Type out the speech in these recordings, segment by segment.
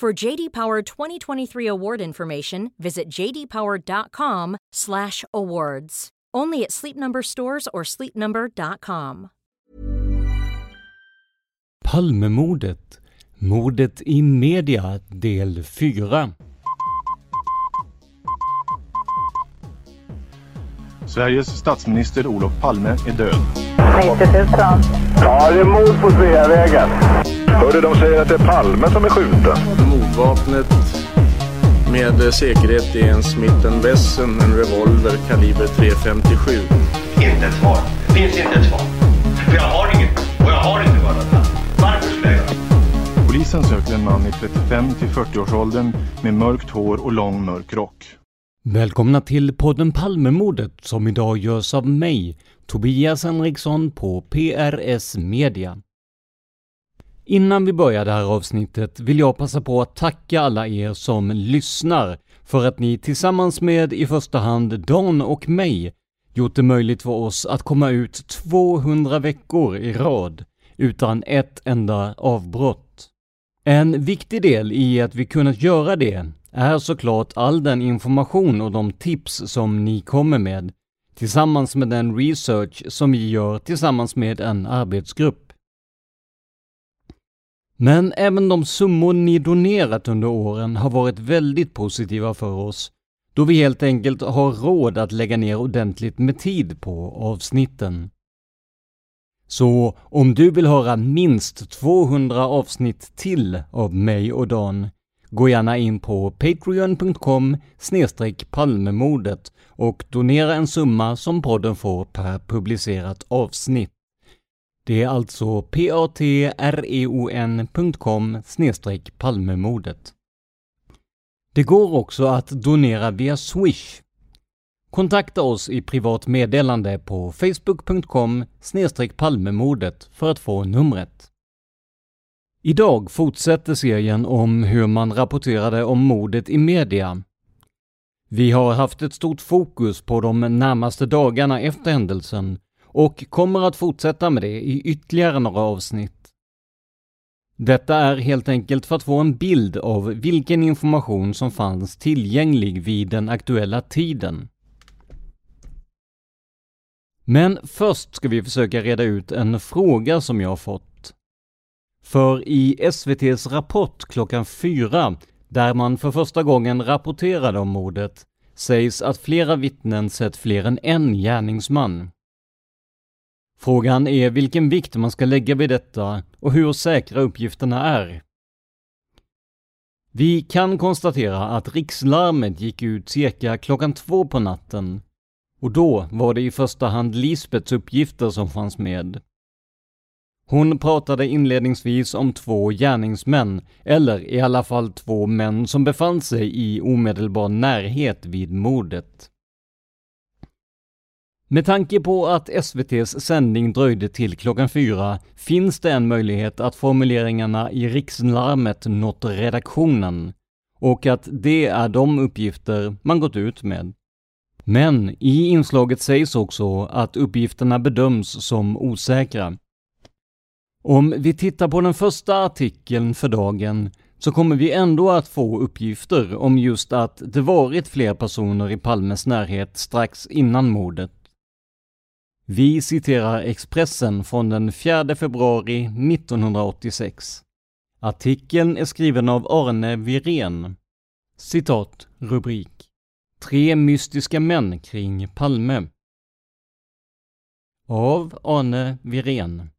For JD Power 2023 award information, visit jdpower.com/awards. Only at Sleep Number stores or sleepnumber.com. Palmemordet. Mordet i media del 4. Sveriges statsminister Olof Palme är död. 90 000. Ja, det är mord på Sveavägen. Hörde de säger att det är Palme som är skjuten. Mordvapnet med säkerhet är en Smith Wesson, en revolver kaliber .357. Inte ett svar. Det finns inte ett svar. För jag har inget. Och jag har inte varit där. Varför skulle jag göra Polisen söker en man i 35 till 40-årsåldern med mörkt hår och lång mörk rock. Välkomna till podden Palmemordet som idag görs av mig, Tobias Henriksson på PRS Media. Innan vi börjar det här avsnittet vill jag passa på att tacka alla er som lyssnar för att ni tillsammans med i första hand Dan och mig gjort det möjligt för oss att komma ut 200 veckor i rad utan ett enda avbrott. En viktig del i att vi kunnat göra det är såklart all den information och de tips som ni kommer med tillsammans med den research som vi gör tillsammans med en arbetsgrupp. Men även de summor ni donerat under åren har varit väldigt positiva för oss, då vi helt enkelt har råd att lägga ner ordentligt med tid på avsnitten. Så om du vill höra minst 200 avsnitt till av mig och Dan, gå gärna in på patreon.com palmemordet och donera en summa som podden får per publicerat avsnitt. Det är alltså patreon.com palmemordet. Det går också att donera via Swish. Kontakta oss i privat meddelande på facebook.com palmemordet för att få numret. Idag fortsätter serien om hur man rapporterade om mordet i media. Vi har haft ett stort fokus på de närmaste dagarna efter händelsen och kommer att fortsätta med det i ytterligare några avsnitt. Detta är helt enkelt för att få en bild av vilken information som fanns tillgänglig vid den aktuella tiden. Men först ska vi försöka reda ut en fråga som jag har fått. För i SVTs Rapport klockan fyra, där man för första gången rapporterade om mordet, sägs att flera vittnen sett fler än en gärningsman. Frågan är vilken vikt man ska lägga vid detta och hur säkra uppgifterna är. Vi kan konstatera att rikslarmet gick ut cirka klockan två på natten och då var det i första hand Lisbets uppgifter som fanns med. Hon pratade inledningsvis om två gärningsmän, eller i alla fall två män som befann sig i omedelbar närhet vid mordet. Med tanke på att SVTs sändning dröjde till klockan fyra finns det en möjlighet att formuleringarna i rikslarmet nått redaktionen och att det är de uppgifter man gått ut med. Men i inslaget sägs också att uppgifterna bedöms som osäkra. Om vi tittar på den första artikeln för dagen så kommer vi ändå att få uppgifter om just att det varit fler personer i Palmes närhet strax innan mordet. Vi citerar Expressen från den 4 februari 1986. Artikeln är skriven av Arne Wirén. Citat, rubrik. Tre mystiska män kring Palme. Av Arne Wirén.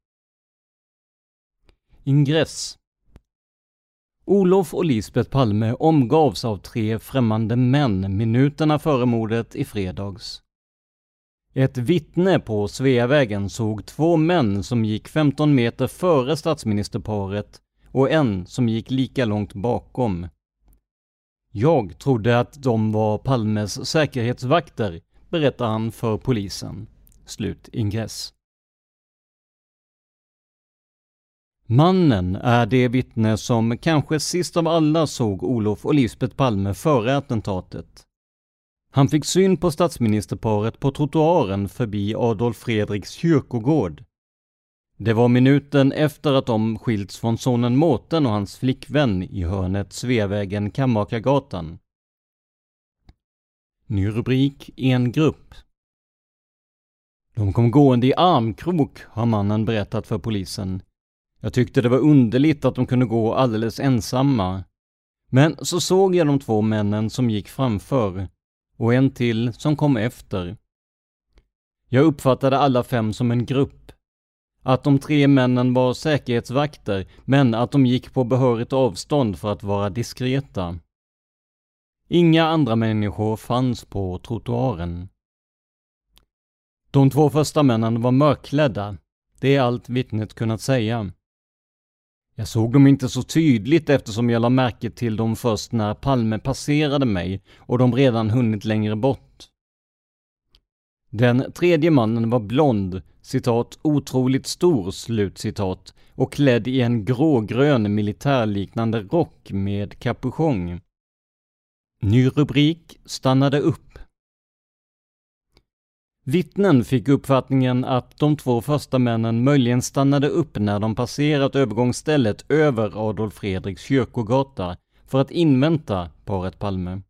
Ingress. Olof och Lisbeth Palme omgavs av tre främmande män minuterna före mordet i fredags. Ett vittne på Sveavägen såg två män som gick 15 meter före statsministerparet och en som gick lika långt bakom. Jag trodde att de var Palmes säkerhetsvakter, berättar han för polisen. Slut ingress. Mannen är det vittne som kanske sist av alla såg Olof och Lisbeth Palme före attentatet. Han fick syn på statsministerparet på trottoaren förbi Adolf Fredriks kyrkogård. Det var minuten efter att de skilts från sonen Mårten och hans flickvän i hörnet Sveavägen Kammakargatan. Ny rubrik En grupp. De kom gående i armkrok, har mannen berättat för polisen. Jag tyckte det var underligt att de kunde gå alldeles ensamma. Men så såg jag de två männen som gick framför och en till som kom efter. Jag uppfattade alla fem som en grupp. Att de tre männen var säkerhetsvakter, men att de gick på behörigt avstånd för att vara diskreta. Inga andra människor fanns på trottoaren. De två första männen var mörkklädda. Det är allt vittnet kunnat säga. Jag såg dem inte så tydligt eftersom jag la märke till dem först när Palme passerade mig och de redan hunnit längre bort. Den tredje mannen var blond, citat, otroligt stor, slut citat och klädd i en grågrön militärliknande rock med kapuschong. Ny rubrik stannade upp. Vittnen fick uppfattningen att de två första männen möjligen stannade upp när de passerat övergångsstället över Adolf Fredriks kyrkogata för att invänta paret Palme.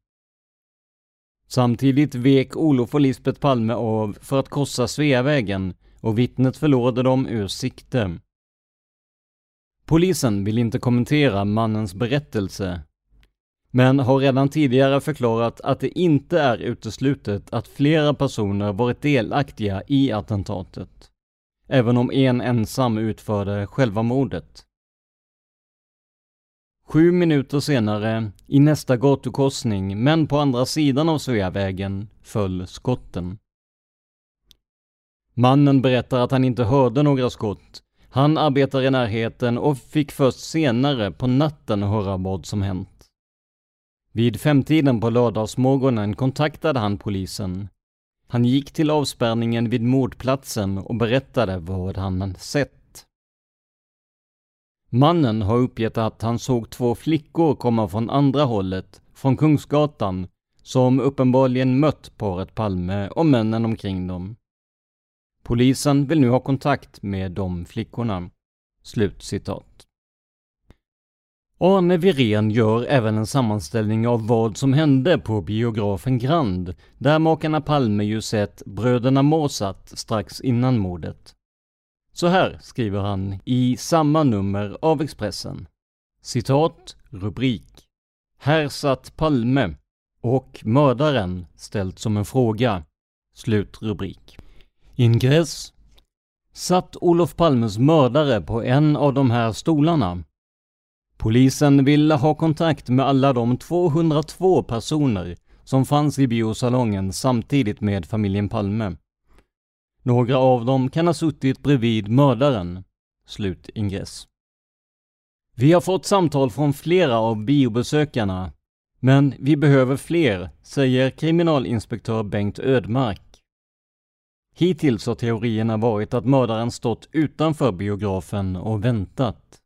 Samtidigt vek Olof och Lisbeth Palme av för att korsa Sveavägen och vittnet förlorade dem ur sikte. Polisen vill inte kommentera mannens berättelse men har redan tidigare förklarat att det inte är uteslutet att flera personer varit delaktiga i attentatet, även om en ensam utförde själva mordet. Sju minuter senare, i nästa gatukorsning, men på andra sidan av Sveavägen, föll skotten. Mannen berättar att han inte hörde några skott. Han arbetar i närheten och fick först senare på natten höra vad som hänt. Vid femtiden på lördagsmorgonen kontaktade han polisen. Han gick till avspärrningen vid mordplatsen och berättade vad han sett. Mannen har uppgett att han såg två flickor komma från andra hållet, från Kungsgatan, som uppenbarligen mött paret Palme och männen omkring dem. Polisen vill nu ha kontakt med de flickorna. Slut citat. Arne Virén gör även en sammanställning av vad som hände på biografen Grand, där makarna Palme ju sett bröderna Måsat strax innan mordet. Så här skriver han i samma nummer av Expressen. Citat, rubrik. Här satt Palme och mördaren ställt som en fråga. Slut rubrik. Ingress. Satt Olof Palmes mördare på en av de här stolarna? Polisen vill ha kontakt med alla de 202 personer som fanns i biosalongen samtidigt med familjen Palme. Några av dem kan ha suttit bredvid mördaren. Slut ingress. Vi har fått samtal från flera av biobesökarna, men vi behöver fler, säger kriminalinspektör Bengt Ödmark. Hittills har teorierna varit att mördaren stått utanför biografen och väntat.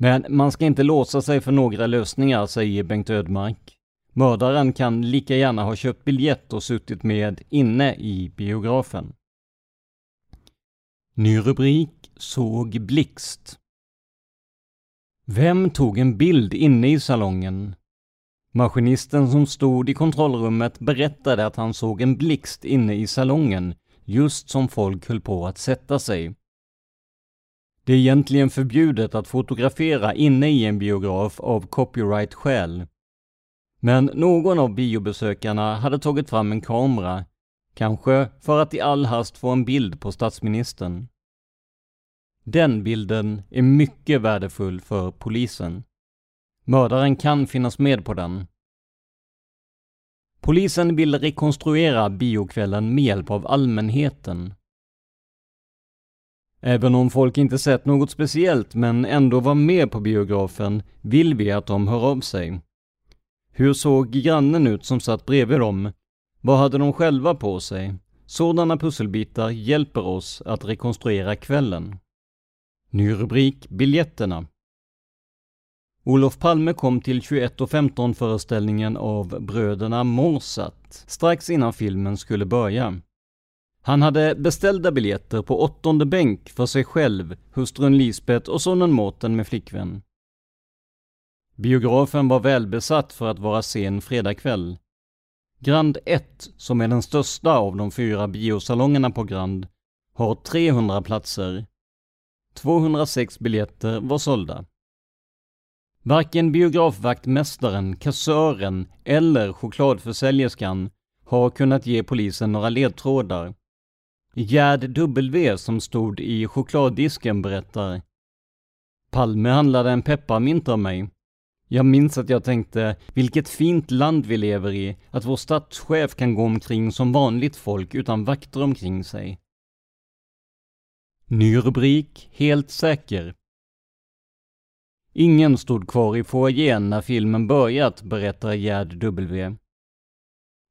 Men man ska inte låsa sig för några lösningar, säger Bengt Ödmark. Mördaren kan lika gärna ha köpt biljett och suttit med inne i biografen. Ny rubrik Såg blixt. Vem tog en bild inne i salongen? Maskinisten som stod i kontrollrummet berättade att han såg en blixt inne i salongen just som folk höll på att sätta sig. Det är egentligen förbjudet att fotografera inne i en biograf av copyright-skäl. Men någon av biobesökarna hade tagit fram en kamera, kanske för att i all hast få en bild på statsministern. Den bilden är mycket värdefull för polisen. Mördaren kan finnas med på den. Polisen vill rekonstruera biokvällen med hjälp av allmänheten. Även om folk inte sett något speciellt men ändå var med på biografen vill vi att de hör av sig. Hur såg grannen ut som satt bredvid dem? Vad hade de själva på sig? Sådana pusselbitar hjälper oss att rekonstruera kvällen. Ny rubrik Biljetterna. Olof Palme kom till 21.15 föreställningen av Bröderna Morsat strax innan filmen skulle börja. Han hade beställda biljetter på åttonde bänk för sig själv, hustrun Lisbeth och sonen Mårten med flickvän. Biografen var välbesatt för att vara sen fredagkväll. Grand 1, som är den största av de fyra biosalongerna på Grand, har 300 platser. 206 biljetter var sålda. Varken biografvaktmästaren, kassören eller chokladförsäljerskan har kunnat ge polisen några ledtrådar. Gerd W som stod i chokladdisken berättar Palme handlade en pepparmint av mig. Jag minns att jag tänkte, vilket fint land vi lever i, att vår statschef kan gå omkring som vanligt folk utan vakter omkring sig. Ny rubrik, Helt säker. Ingen stod kvar i foajén när filmen börjat, berättar Gerd W.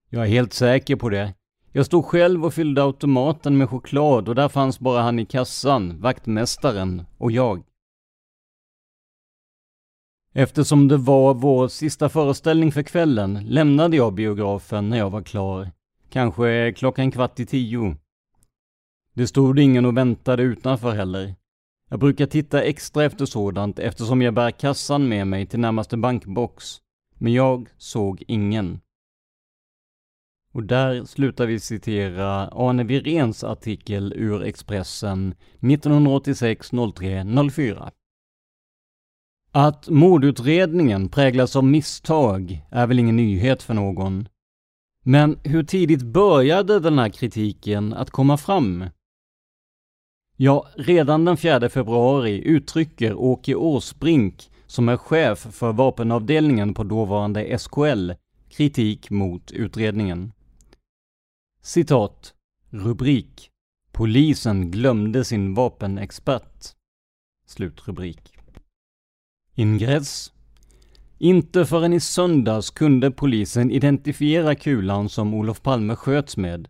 Jag är helt säker på det. Jag stod själv och fyllde automaten med choklad och där fanns bara han i kassan, vaktmästaren och jag. Eftersom det var vår sista föreställning för kvällen lämnade jag biografen när jag var klar. Kanske klockan kvart i tio. Det stod ingen och väntade utanför heller. Jag brukar titta extra efter sådant eftersom jag bär kassan med mig till närmaste bankbox. Men jag såg ingen. Och där slutar vi citera Arne Virens artikel ur Expressen 1986 03 04. Att mordutredningen präglas av misstag är väl ingen nyhet för någon. Men hur tidigt började den här kritiken att komma fram? Ja, redan den 4 februari uttrycker Åke Åsbrink, som är chef för vapenavdelningen på dåvarande SKL, kritik mot utredningen. Citat. Rubrik. Polisen glömde sin vapenexpert. Slutrubrik. Ingress. Inte förrän i söndags kunde polisen identifiera kulan som Olof Palme sköts med.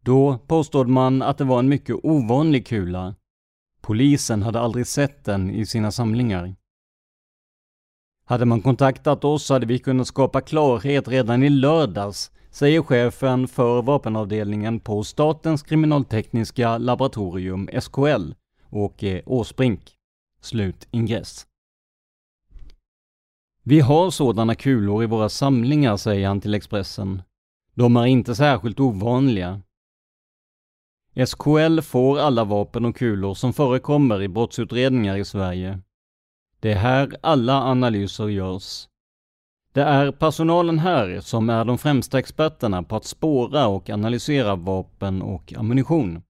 Då påstod man att det var en mycket ovanlig kula. Polisen hade aldrig sett den i sina samlingar. Hade man kontaktat oss hade vi kunnat skapa klarhet redan i lördags, säger chefen för vapenavdelningen på Statens kriminaltekniska laboratorium, SKL, Åke Åsbrink. Slut ingress. Vi har sådana kulor i våra samlingar, säger han till Expressen. De är inte särskilt ovanliga. SKL får alla vapen och kulor som förekommer i brottsutredningar i Sverige. Det är här alla analyser görs. Det är personalen här som är de främsta experterna på att spåra och analysera vapen och ammunition.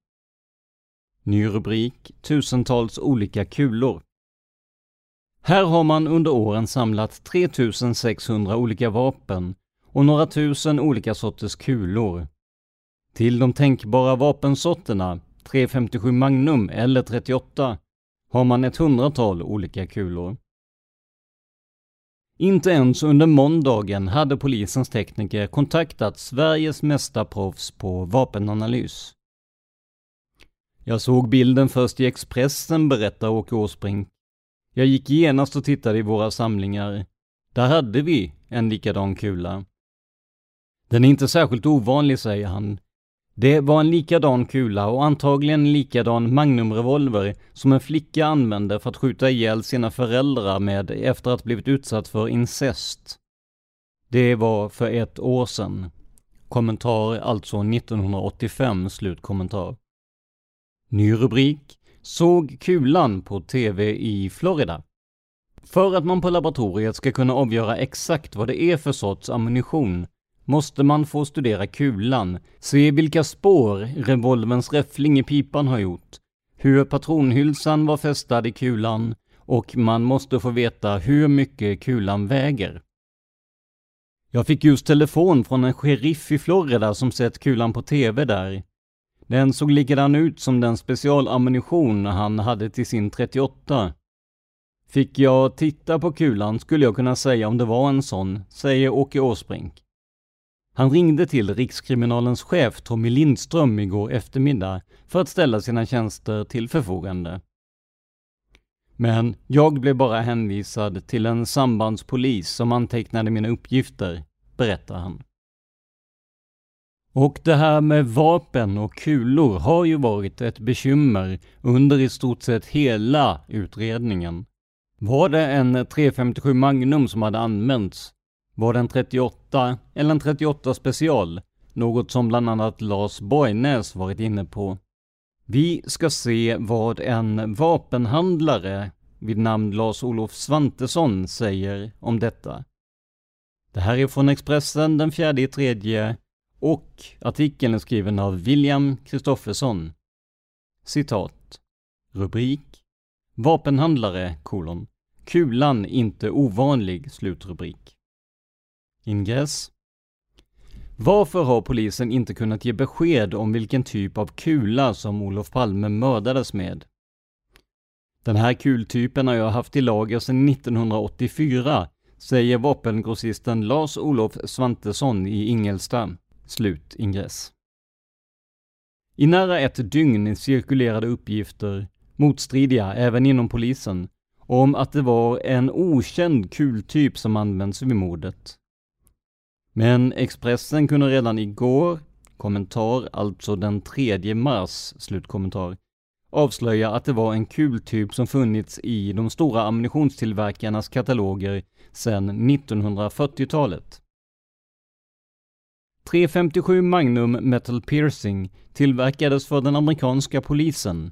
Ny rubrik Tusentals olika kulor. Här har man under åren samlat 3600 olika vapen och några tusen olika sorters kulor. Till de tänkbara vapensorterna, 357 Magnum eller 38, har man ett hundratal olika kulor. Inte ens under måndagen hade polisens tekniker kontaktat Sveriges mesta proffs på vapenanalys. Jag såg bilden först i Expressen, berättar Åke Åsbrink. Jag gick genast och tittade i våra samlingar. Där hade vi en likadan kula. Den är inte särskilt ovanlig, säger han. Det var en likadan kula och antagligen en likadan magnumrevolver som en flicka använde för att skjuta ihjäl sina föräldrar med efter att blivit utsatt för incest. Det var för ett år sedan. Kommentar alltså 1985, slutkommentar. Ny rubrik. Såg kulan på TV i Florida. För att man på laboratoriet ska kunna avgöra exakt vad det är för sorts ammunition måste man få studera kulan, se vilka spår revolvens räffling i pipan har gjort, hur patronhylsan var fästad i kulan och man måste få veta hur mycket kulan väger. Jag fick just telefon från en sheriff i Florida som sett kulan på TV där. Den såg likadan ut som den specialammunition han hade till sin 38. Fick jag titta på kulan skulle jag kunna säga om det var en sån, säger Åke Åsbrink. Han ringde till Rikskriminalens chef Tommy Lindström igår eftermiddag för att ställa sina tjänster till förfogande. Men jag blev bara hänvisad till en sambandspolis som antecknade mina uppgifter, berättar han. Och det här med vapen och kulor har ju varit ett bekymmer under i stort sett hela utredningen. Var det en 357 Magnum som hade använts? Var det en 38 eller en 38 special? Något som bland annat Lars Borgnäs varit inne på. Vi ska se vad en vapenhandlare vid namn Lars-Olof Svantesson säger om detta. Det här är från Expressen den 4 i tredje och artikeln är skriven av William Kristoffersson. Citat. Rubrik. Vapenhandlare, kolon. Kulan inte ovanlig, slutrubrik. Ingress. Varför har polisen inte kunnat ge besked om vilken typ av kula som Olof Palme mördades med? Den här kultypen har jag haft i lager sedan 1984, säger vapengrossisten Lars-Olof Svantesson i Ingelsta. Slut ingress. I nära ett dygn cirkulerade uppgifter, motstridiga även inom polisen, om att det var en okänd kultyp som används vid mordet. Men Expressen kunde redan igår, kommentar alltså den 3 mars, slutkommentar, avslöja att det var en kultyp som funnits i de stora ammunitionstillverkarnas kataloger sedan 1940-talet. 357 Magnum Metal Piercing tillverkades för den amerikanska polisen.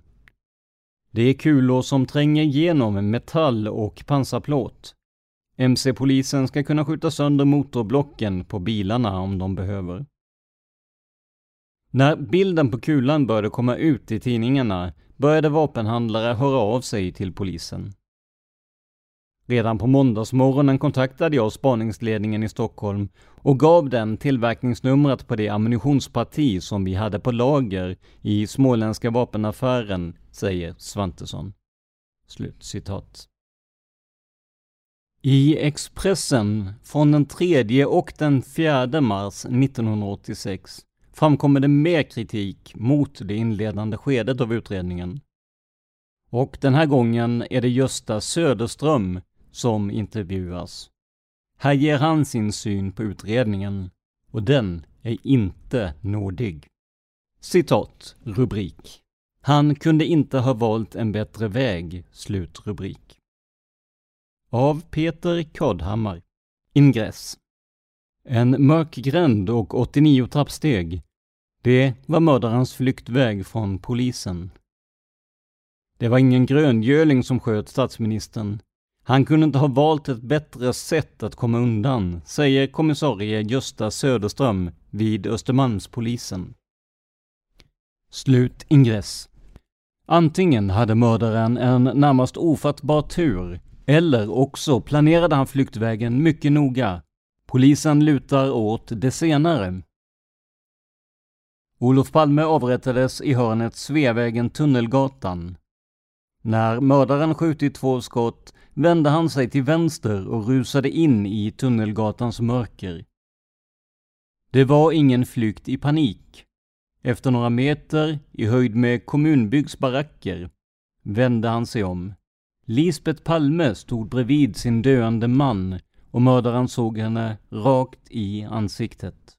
Det är kulor som tränger igenom metall och pansarplåt. MC-polisen ska kunna skjuta sönder motorblocken på bilarna om de behöver. När bilden på kulan började komma ut i tidningarna började vapenhandlare höra av sig till polisen. Redan på måndagsmorgonen kontaktade jag spaningsledningen i Stockholm och gav den tillverkningsnumret på det ammunitionsparti som vi hade på lager i småländska vapenaffären, säger Svantesson. Slut citat. I Expressen från den 3 och den 4 mars 1986 framkommer det mer kritik mot det inledande skedet av utredningen. Och den här gången är det Gösta Söderström som intervjuas. Här ger han sin syn på utredningen och den är inte nådig. Citat, rubrik. Han kunde inte ha valt en bättre väg, slutrubrik. Av Peter Kodhammar. Ingress. En mörk gränd och 89 trappsteg. Det var mördarens flyktväg från polisen. Det var ingen gröngöling som sköt statsministern. Han kunde inte ha valt ett bättre sätt att komma undan, säger kommissarie Gösta Söderström vid Östermalmspolisen. Slut ingress. Antingen hade mördaren en närmast ofattbar tur, eller också planerade han flyktvägen mycket noga. Polisen lutar åt det senare. Olof Palme avrättades i hörnet Sveavägen-Tunnelgatan. När mördaren skjutit två skott vände han sig till vänster och rusade in i Tunnelgatans mörker. Det var ingen flykt i panik. Efter några meter, i höjd med kommunbyggs baracker, vände han sig om. Lisbet Palme stod bredvid sin döende man och mördaren såg henne rakt i ansiktet.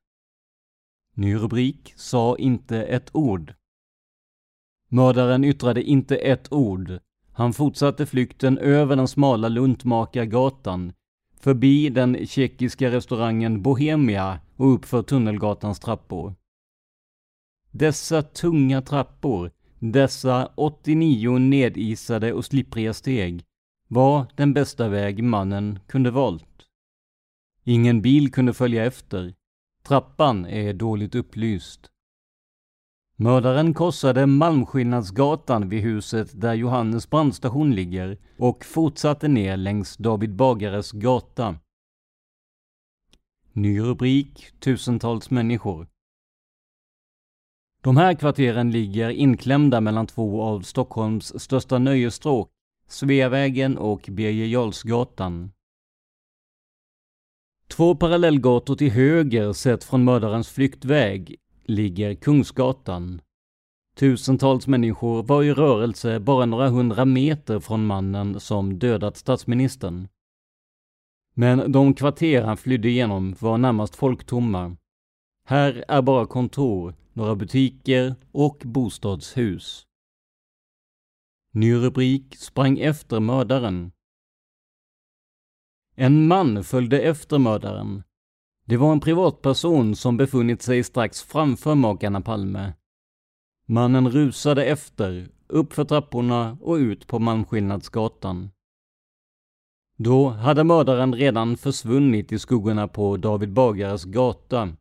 Ny rubrik sa inte ett ord. Mördaren yttrade inte ett ord. Han fortsatte flykten över den smala Luntmakargatan, förbi den tjeckiska restaurangen Bohemia och uppför Tunnelgatans trappor. Dessa tunga trappor, dessa 89 nedisade och slippriga steg, var den bästa väg mannen kunde valt. Ingen bil kunde följa efter. Trappan är dåligt upplyst. Mördaren korsade Malmskillnadsgatan vid huset där Johannes brandstation ligger och fortsatte ner längs David Bagares gata. Ny rubrik Tusentals människor. De här kvarteren ligger inklämda mellan två av Stockholms största nöjesstråk, Sveavägen och Birger Jarlsgatan. Två parallellgator till höger sett från mördarens flyktväg ligger Kungsgatan. Tusentals människor var i rörelse bara några hundra meter från mannen som dödat statsministern. Men de kvarter han flydde igenom var närmast folktomma. Här är bara kontor, några butiker och bostadshus. Ny rubrik sprang efter mördaren. En man följde efter mördaren. Det var en privatperson som befunnit sig strax framför makarna Palme. Mannen rusade efter, uppför trapporna och ut på Malmskillnadsgatan. Då hade mördaren redan försvunnit i skuggorna på David Bagares gata.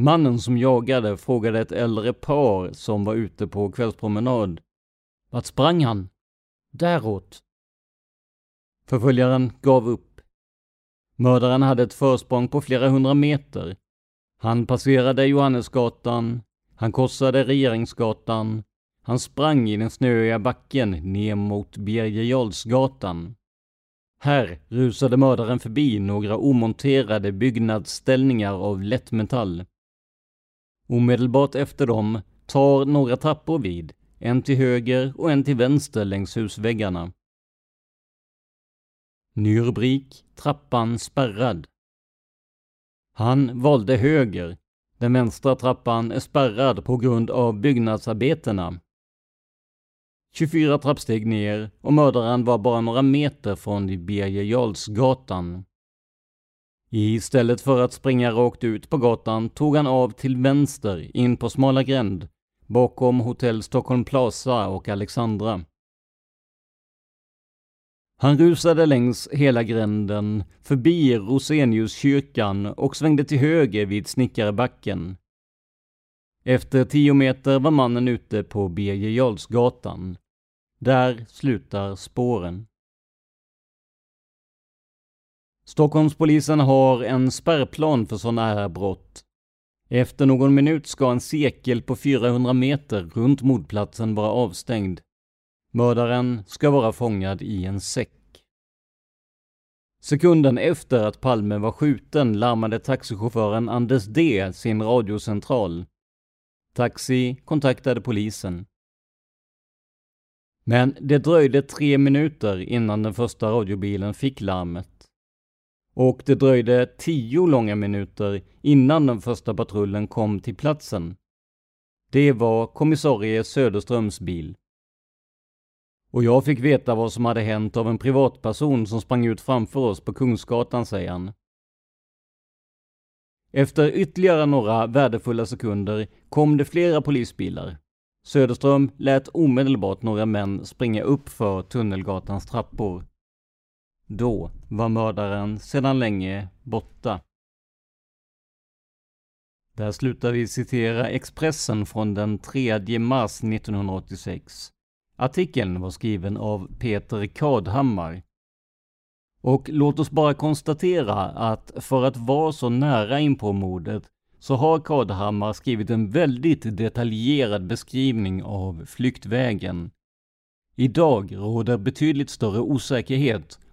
Mannen som jagade frågade ett äldre par som var ute på kvällspromenad. Vart sprang han? Däråt. Förföljaren gav upp. Mördaren hade ett försprång på flera hundra meter. Han passerade Johannesgatan, han korsade Regeringsgatan, han sprang i den snöiga backen ner mot Birger Jarlsgatan. Här rusade mördaren förbi några omonterade byggnadsställningar av lättmetall. Omedelbart efter dem tar några trappor vid, en till höger och en till vänster längs husväggarna. Ny rubrik, trappan spärrad. Han valde höger. Den vänstra trappan är spärrad på grund av byggnadsarbetena. 24 trappsteg ner och mördaren var bara några meter från Birger Jarlsgatan. Istället för att springa rakt ut på gatan tog han av till vänster in på smala gränd bakom hotell Stockholm Plaza och Alexandra. Han rusade längs hela gränden, förbi Roseniuskyrkan och svängde till höger vid Snickarebacken. Efter tio meter var mannen ute på Birger Jarlsgatan. Där slutar spåren. Stockholmspolisen har en spärrplan för sådana här brott. Efter någon minut ska en cirkel på 400 meter runt mordplatsen vara avstängd. Mördaren ska vara fångad i en säck. Sekunden efter att Palme var skjuten larmade taxichauffören Anders D sin radiocentral. Taxi kontaktade polisen. Men det dröjde tre minuter innan den första radiobilen fick larmet. Och det dröjde tio långa minuter innan den första patrullen kom till platsen. Det var kommissarie Söderströms bil. Och jag fick veta vad som hade hänt av en privatperson som sprang ut framför oss på Kungsgatan, säger han. Efter ytterligare några värdefulla sekunder kom det flera polisbilar. Söderström lät omedelbart några män springa upp för Tunnelgatans trappor. Då var mördaren sedan länge borta. Där slutar vi citera Expressen från den 3 mars 1986. Artikeln var skriven av Peter Kadhammar. Och låt oss bara konstatera att för att vara så nära in på mordet så har Kadhammar skrivit en väldigt detaljerad beskrivning av flyktvägen. Idag råder betydligt större osäkerhet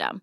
system.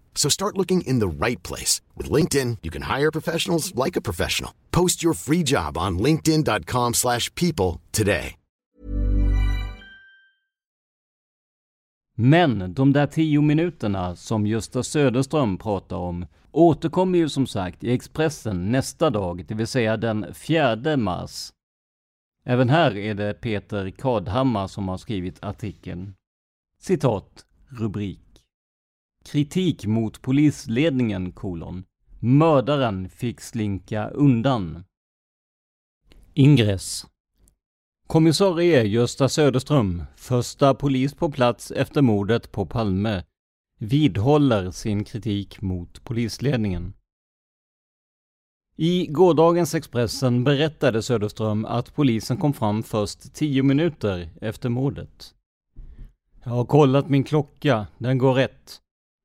So start looking in the right place. With LinkedIn, you can hire professionals like a professional. Post your free job on linkedin.com slash people today. Men de där tio minuterna som Gösta Söderström pratar om återkommer ju som sagt i Expressen nästa dag, det vill säga den 4 mars. Även här är det Peter Kadhammar som har skrivit artikeln. Citat, rubrik. Kritik mot polisledningen, kolon. Mördaren fick slinka undan. Ingress. Kommissarie Gösta Söderström, första polis på plats efter mordet på Palme, vidhåller sin kritik mot polisledningen. I gårdagens Expressen berättade Söderström att polisen kom fram först tio minuter efter mordet. Jag har kollat min klocka, den går rätt.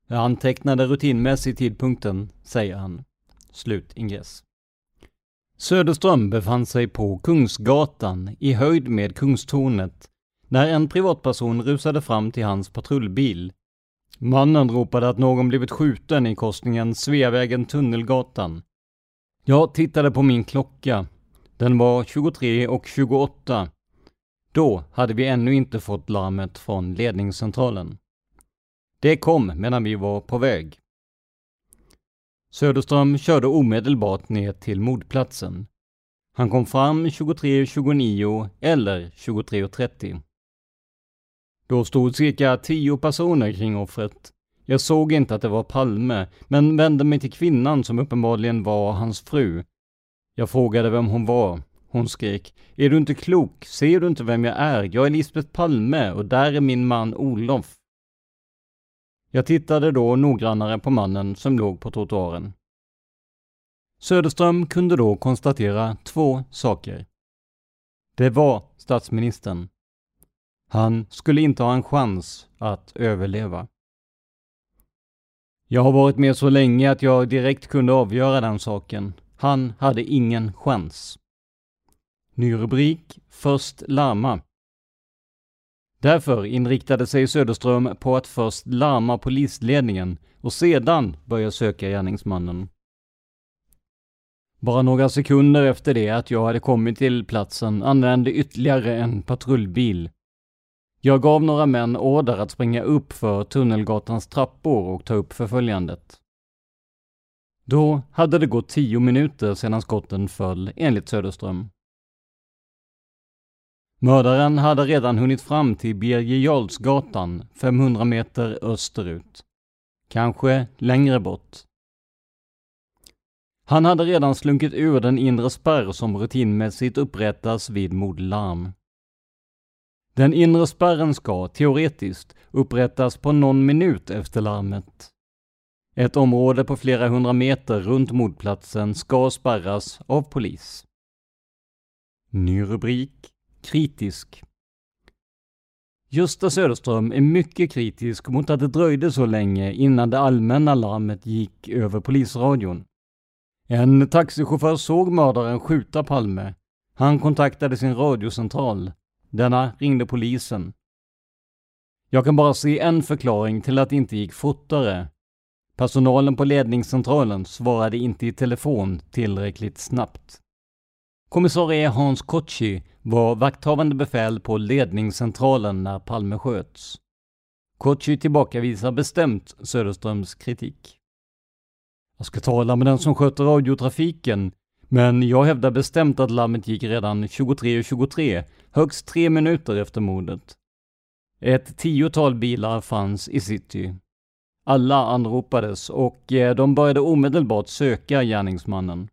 Jag antecknade rutinmässigt tidpunkten, säger han. Slut ingress. Söderström befann sig på Kungsgatan i höjd med Kungstornet när en privatperson rusade fram till hans patrullbil. Mannen ropade att någon blivit skjuten i korsningen Sveavägen-Tunnelgatan. Jag tittade på min klocka. Den var 23 och 28. Då hade vi ännu inte fått larmet från ledningscentralen. Det kom medan vi var på väg. Söderström körde omedelbart ner till mordplatsen. Han kom fram 23.29 eller 23.30. Då stod cirka tio personer kring offret. Jag såg inte att det var Palme, men vände mig till kvinnan som uppenbarligen var hans fru. Jag frågade vem hon var. Hon skrek. Är du inte klok? Ser du inte vem jag är? Jag är Lisbeth Palme och där är min man Olof. Jag tittade då noggrannare på mannen som låg på trottoaren. Söderström kunde då konstatera två saker. Det var statsministern. Han skulle inte ha en chans att överleva. Jag har varit med så länge att jag direkt kunde avgöra den saken. Han hade ingen chans. Ny rubrik Först larma. Därför inriktade sig Söderström på att först larma polisledningen och sedan börja söka gärningsmannen. Bara några sekunder efter det att jag hade kommit till platsen anlände ytterligare en patrullbil. Jag gav några män order att springa upp för Tunnelgatans trappor och ta upp förföljandet. Då hade det gått tio minuter sedan skotten föll, enligt Söderström. Mördaren hade redan hunnit fram till Birger Jarlsgatan, 500 meter österut. Kanske längre bort. Han hade redan slunkit ur den inre spärr som rutinmässigt upprättas vid mordlarm. Den inre spärren ska, teoretiskt, upprättas på någon minut efter larmet. Ett område på flera hundra meter runt mordplatsen ska spärras av polis. Ny rubrik Kritisk. Gösta Söderström är mycket kritisk mot att det dröjde så länge innan det allmänna larmet gick över polisradion. En taxichaufför såg mördaren skjuta Palme. Han kontaktade sin radiocentral. Denna ringde polisen. Jag kan bara se en förklaring till att det inte gick fortare. Personalen på ledningscentralen svarade inte i telefon tillräckligt snabbt. Kommissarie Hans Kotschi var vakthavande befäl på ledningscentralen när Palme sköts. Kotschi tillbakavisar bestämt Söderströms kritik. Jag ska tala med den som sköter radiotrafiken, men jag hävdar bestämt att larmet gick redan 23.23, 23, högst tre minuter efter mordet. Ett tiotal bilar fanns i city. Alla anropades och eh, de började omedelbart söka gärningsmannen.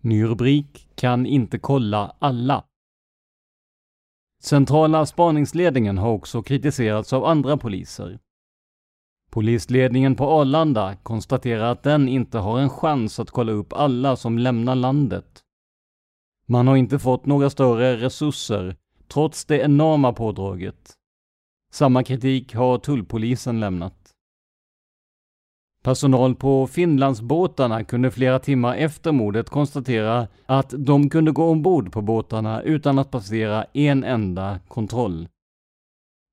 Ny rubrik kan inte kolla alla. Centrala spaningsledningen har också kritiserats av andra poliser. Polisledningen på Arlanda konstaterar att den inte har en chans att kolla upp alla som lämnar landet. Man har inte fått några större resurser, trots det enorma pådraget. Samma kritik har tullpolisen lämnat. Personal på Finlandsbåtarna kunde flera timmar efter mordet konstatera att de kunde gå ombord på båtarna utan att passera en enda kontroll.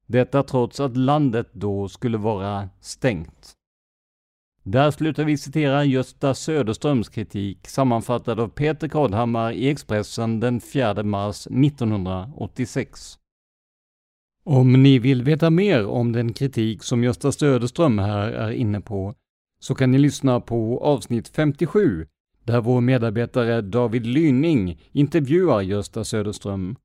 Detta trots att landet då skulle vara stängt. Där slutar vi citera Gösta Söderströms kritik sammanfattad av Peter Kadhammar i Expressen den 4 mars 1986. Om ni vill veta mer om den kritik som Gösta Söderström här är inne på så kan ni lyssna på avsnitt 57 där vår medarbetare David Lyning intervjuar Gösta Söderström.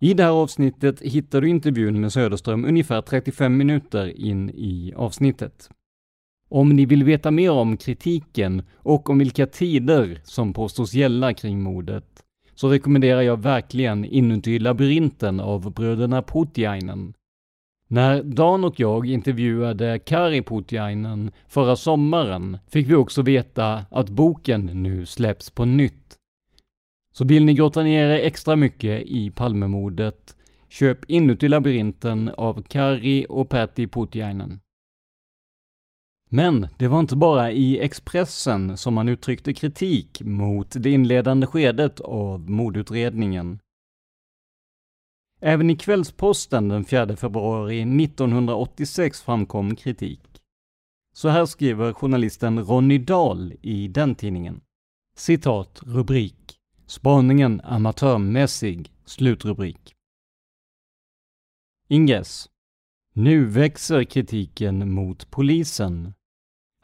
I det här avsnittet hittar du intervjun med Söderström ungefär 35 minuter in i avsnittet. Om ni vill veta mer om kritiken och om vilka tider som påstås gälla kring mordet så rekommenderar jag verkligen Inuti labyrinten av bröderna Putiainen. När Dan och jag intervjuade Kari Putiainen förra sommaren fick vi också veta att boken nu släpps på nytt. Så vill ni grotta ner er extra mycket i Palmemordet, köp Inuti labyrinten av Kari och Päti Putiainen. Men det var inte bara i Expressen som man uttryckte kritik mot det inledande skedet av mordutredningen. Även i Kvällsposten den 4 februari 1986 framkom kritik. Så här skriver journalisten Ronny Dahl i den tidningen. Citat, rubrik. Spaningen amatörmässig. Slutrubrik. Ingress. Nu växer kritiken mot polisen.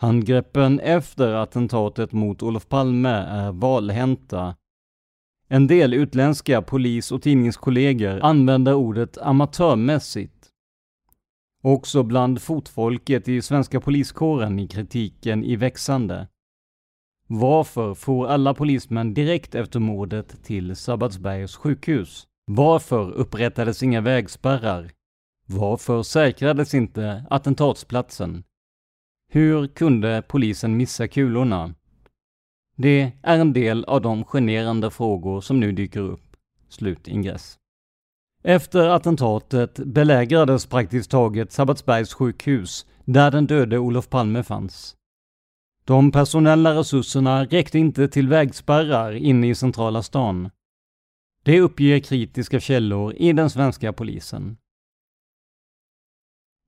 Handgreppen efter attentatet mot Olof Palme är valhänta en del utländska polis och tidningskollegor använder ordet amatörmässigt. Också bland fotfolket i svenska poliskåren är kritiken i växande. Varför får alla polismän direkt efter mordet till Sabbatsbergs sjukhus? Varför upprättades inga vägspärrar? Varför säkrades inte attentatsplatsen? Hur kunde polisen missa kulorna? Det är en del av de generande frågor som nu dyker upp. Slutingress. Efter attentatet belägrades praktiskt taget Sabbatsbergs sjukhus, där den döde Olof Palme fanns. De personella resurserna räckte inte till vägspärrar inne i centrala stan. Det uppger kritiska källor i den svenska polisen.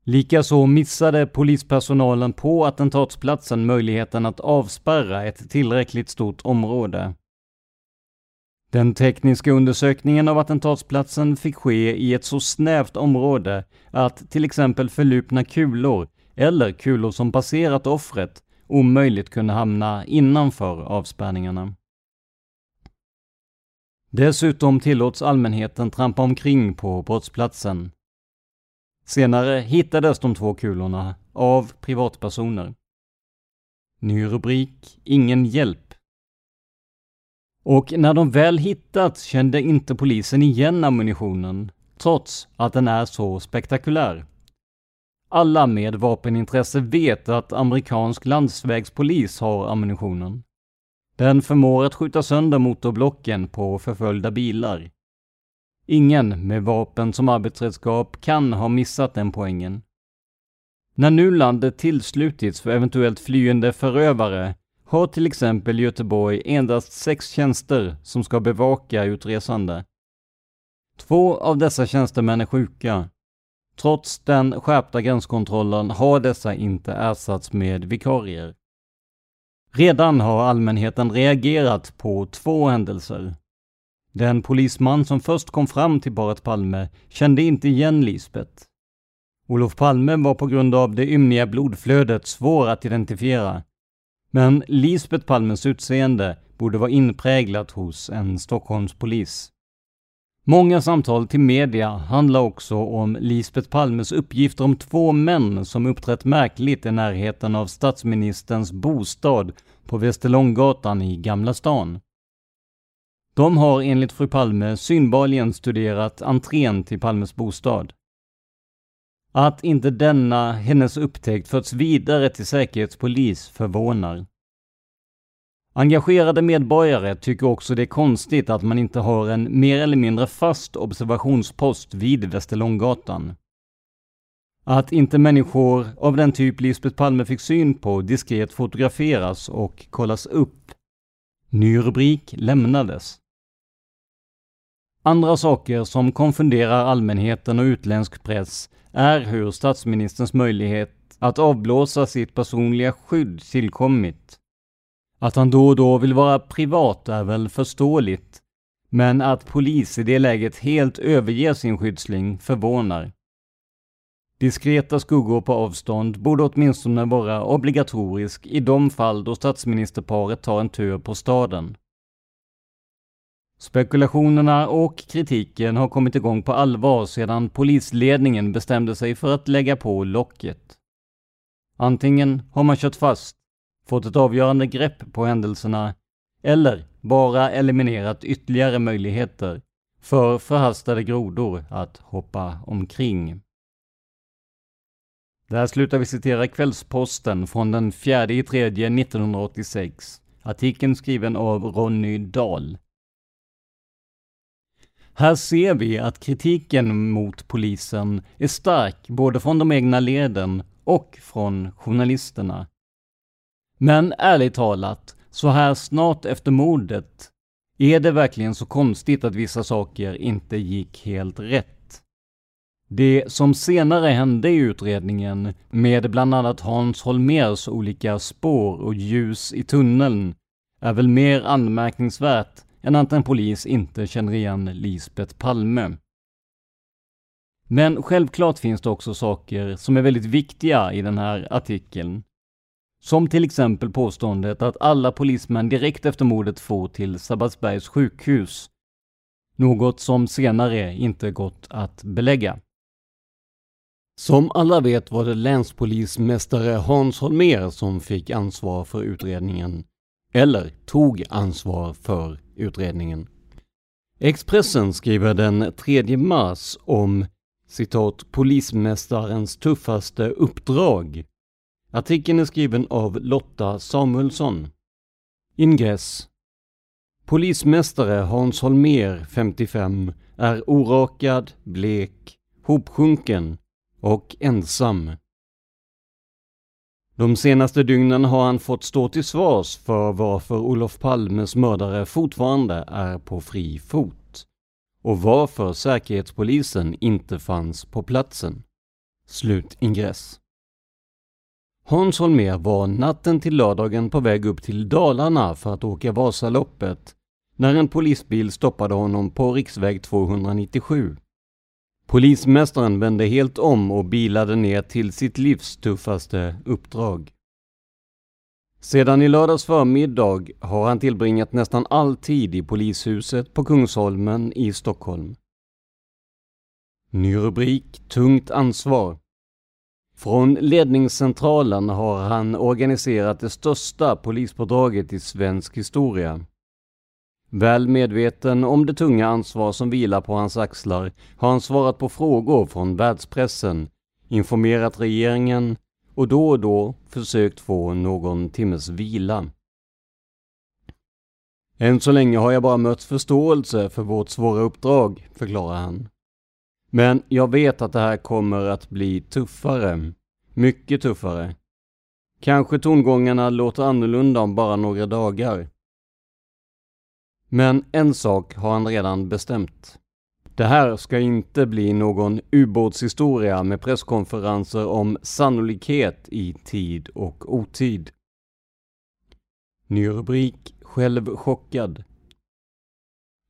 Likaså missade polispersonalen på attentatsplatsen möjligheten att avspärra ett tillräckligt stort område. Den tekniska undersökningen av attentatsplatsen fick ske i ett så snävt område att till exempel förlupna kulor eller kulor som passerat offret omöjligt kunde hamna innanför avspärrningarna. Dessutom tillåts allmänheten trampa omkring på brottsplatsen. Senare hittades de två kulorna av privatpersoner. Ny rubrik Ingen hjälp. Och när de väl hittats kände inte polisen igen ammunitionen, trots att den är så spektakulär. Alla med vapenintresse vet att amerikansk landsvägspolis har ammunitionen. Den förmår att skjuta sönder motorblocken på förföljda bilar. Ingen med vapen som arbetsredskap kan ha missat den poängen. När nu landet tillslutits för eventuellt flyende förövare har till exempel Göteborg endast sex tjänster som ska bevaka utresande. Två av dessa tjänstemän är sjuka. Trots den skärpta gränskontrollen har dessa inte ersatts med vikarier. Redan har allmänheten reagerat på två händelser. Den polisman som först kom fram till paret Palme kände inte igen Lisbeth. Olof Palme var på grund av det ymniga blodflödet svår att identifiera. Men Lisbeth Palmes utseende borde vara inpräglat hos en Stockholmspolis. Många samtal till media handlar också om Lisbeth Palmes uppgifter om två män som uppträtt märkligt i närheten av statsministerns bostad på Västerlånggatan i Gamla stan. De har enligt fru Palme synbarligen studerat entrén till Palmes bostad. Att inte denna hennes upptäckt förts vidare till säkerhetspolis förvånar. Engagerade medborgare tycker också det är konstigt att man inte har en mer eller mindre fast observationspost vid Västerlånggatan. Att inte människor av den typ Lisbeth Palme fick syn på diskret fotograferas och kollas upp. Ny rubrik lämnades. Andra saker som konfunderar allmänheten och utländsk press är hur statsministerns möjlighet att avblåsa sitt personliga skydd tillkommit. Att han då och då vill vara privat är väl förståeligt, men att polis i det läget helt överger sin skyddsling förvånar. Diskreta skuggor på avstånd borde åtminstone vara obligatorisk i de fall då statsministerparet tar en tur på staden. Spekulationerna och kritiken har kommit igång på allvar sedan polisledningen bestämde sig för att lägga på locket. Antingen har man kört fast, fått ett avgörande grepp på händelserna, eller bara eliminerat ytterligare möjligheter för förhastade grodor att hoppa omkring. Där slutar vi citera Kvällsposten från den 4 i tredje 1986. Artikeln skriven av Ronny Dahl. Här ser vi att kritiken mot polisen är stark både från de egna leden och från journalisterna. Men ärligt talat, så här snart efter mordet, är det verkligen så konstigt att vissa saker inte gick helt rätt? Det som senare hände i utredningen, med bland annat Hans Holmers olika spår och ljus i tunneln, är väl mer anmärkningsvärt än att en polis inte känner igen Lisbet Palme. Men självklart finns det också saker som är väldigt viktiga i den här artikeln. Som till exempel påståendet att alla polismän direkt efter mordet for till Sabbatsbergs sjukhus. Något som senare inte gått att belägga. Som alla vet var det länspolismästare Hans Holmer som fick ansvar för utredningen. Eller tog ansvar för utredningen. Expressen skriver den 3 mars om citat polismästarens tuffaste uppdrag. Artikeln är skriven av Lotta Samuelsson. Ingress Polismästare Hans Holmer, 55, är orakad, blek, hopsjunken och ensam. De senaste dygnen har han fått stå till svars för varför Olof Palmes mördare fortfarande är på fri fot och varför Säkerhetspolisen inte fanns på platsen. Slutingress. Hans Holmér var natten till lördagen på väg upp till Dalarna för att åka Vasaloppet när en polisbil stoppade honom på riksväg 297. Polismästaren vände helt om och bilade ner till sitt livs tuffaste uppdrag. Sedan i lördags förmiddag har han tillbringat nästan all tid i polishuset på Kungsholmen i Stockholm. Ny rubrik Tungt ansvar. Från ledningscentralen har han organiserat det största polispådraget i svensk historia. Väl medveten om det tunga ansvar som vilar på hans axlar har han svarat på frågor från världspressen, informerat regeringen och då och då försökt få någon timmes vila. Än så länge har jag bara mött förståelse för vårt svåra uppdrag, förklarar han. Men jag vet att det här kommer att bli tuffare. Mycket tuffare. Kanske tongångarna låter annorlunda om bara några dagar. Men en sak har han redan bestämt. Det här ska inte bli någon ubåtshistoria med presskonferenser om sannolikhet i tid och otid. Ny rubrik Själv chockad.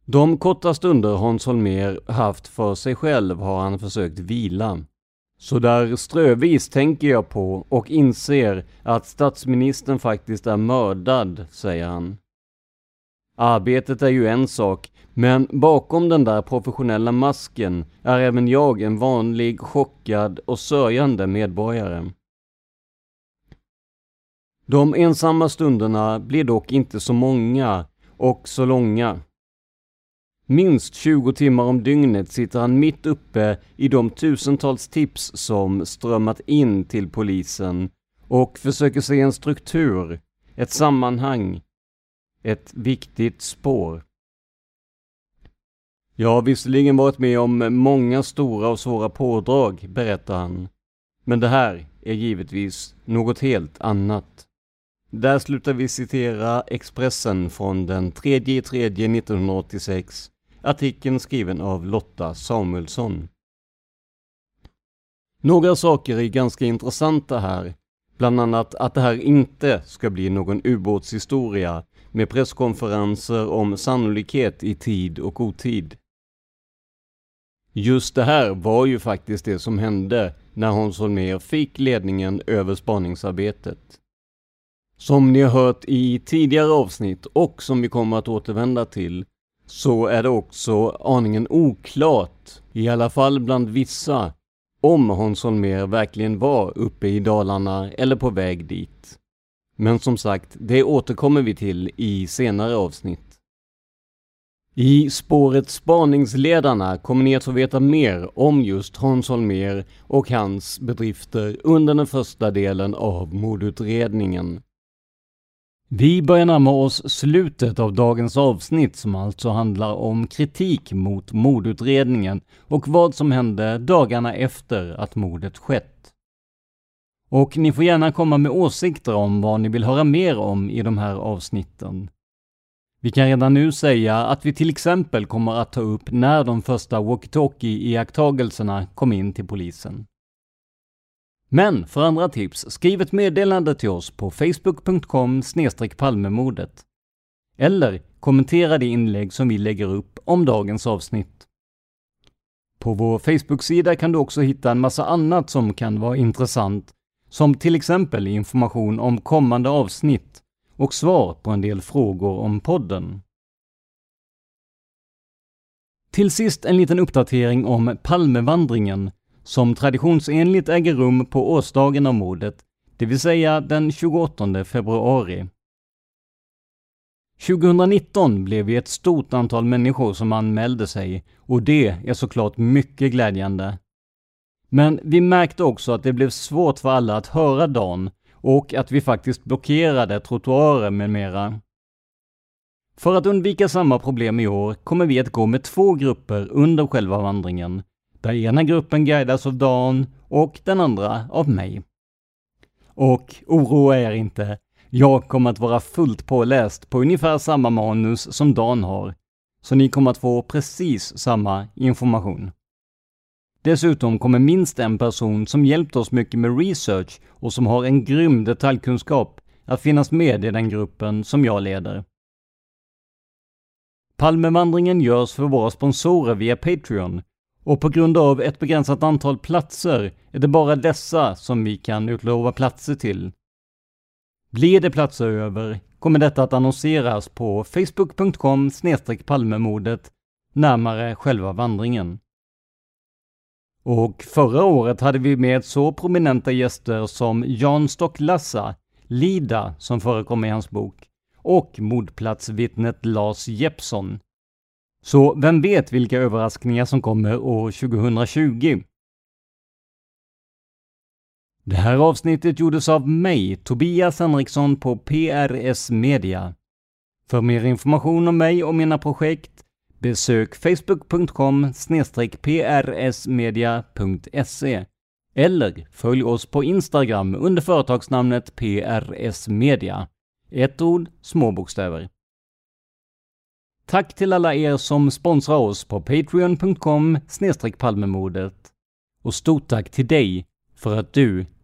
De korta stunder Hans Holmér haft för sig själv har han försökt vila. Så där strövis tänker jag på och inser att statsministern faktiskt är mördad, säger han. Arbetet är ju en sak, men bakom den där professionella masken är även jag en vanlig, chockad och sörjande medborgare. De ensamma stunderna blir dock inte så många och så långa. Minst 20 timmar om dygnet sitter han mitt uppe i de tusentals tips som strömmat in till polisen och försöker se en struktur, ett sammanhang, ett viktigt spår. Jag har visserligen varit med om många stora och svåra pådrag, berättar han. Men det här är givetvis något helt annat. Där slutar vi citera Expressen från den 3 3 1986 Artikeln skriven av Lotta Samuelsson. Några saker är ganska intressanta här. Bland annat att det här inte ska bli någon ubåtshistoria med presskonferenser om sannolikhet i tid och otid. Just det här var ju faktiskt det som hände när Hans Holmér fick ledningen över spaningsarbetet. Som ni har hört i tidigare avsnitt och som vi kommer att återvända till så är det också aningen oklart, i alla fall bland vissa, om Hans Holmér verkligen var uppe i Dalarna eller på väg dit. Men som sagt, det återkommer vi till i senare avsnitt. I spåret Spaningsledarna kommer ni att få veta mer om just Hans Holmér och hans bedrifter under den första delen av mordutredningen. Vi börjar närma oss slutet av dagens avsnitt som alltså handlar om kritik mot mordutredningen och vad som hände dagarna efter att mordet skett. Och ni får gärna komma med åsikter om vad ni vill höra mer om i de här avsnitten. Vi kan redan nu säga att vi till exempel kommer att ta upp när de första walkie-talkie-iakttagelserna kom in till polisen. Men för andra tips, skriv ett meddelande till oss på facebook.com palmemordet. Eller kommentera det inlägg som vi lägger upp om dagens avsnitt. På vår Facebook-sida kan du också hitta en massa annat som kan vara intressant, som till exempel information om kommande avsnitt och svar på en del frågor om podden. Till sist en liten uppdatering om Palmevandringen som traditionsenligt äger rum på årsdagen av mordet, det vill säga den 28 februari. 2019 blev vi ett stort antal människor som anmälde sig och det är såklart mycket glädjande. Men vi märkte också att det blev svårt för alla att höra Dan och att vi faktiskt blockerade trottoarer med mera. För att undvika samma problem i år kommer vi att gå med två grupper under själva vandringen där ena gruppen guidas av Dan och den andra av mig. Och oroa er inte, jag kommer att vara fullt påläst på ungefär samma manus som Dan har, så ni kommer att få precis samma information. Dessutom kommer minst en person som hjälpt oss mycket med research och som har en grym detaljkunskap att finnas med i den gruppen som jag leder. Palmevandringen görs för våra sponsorer via Patreon och på grund av ett begränsat antal platser är det bara dessa som vi kan utlova platser till. Blir det platser över kommer detta att annonseras på facebook.com palmemodet närmare själva vandringen. Och förra året hade vi med så prominenta gäster som Jan Stocklassa, Lida som förekommer i hans bok, och mordplatsvittnet Lars Jeppsson. Så vem vet vilka överraskningar som kommer år 2020? Det här avsnittet gjordes av mig, Tobias Henriksson på PRS Media. För mer information om mig och mina projekt besök facebook.com prsmedia.se eller följ oss på Instagram under företagsnamnet PRS Media. Ett ord, små bokstäver. Tack till alla er som sponsrar oss på patreon.com palmemodet. Och stort tack till dig för att du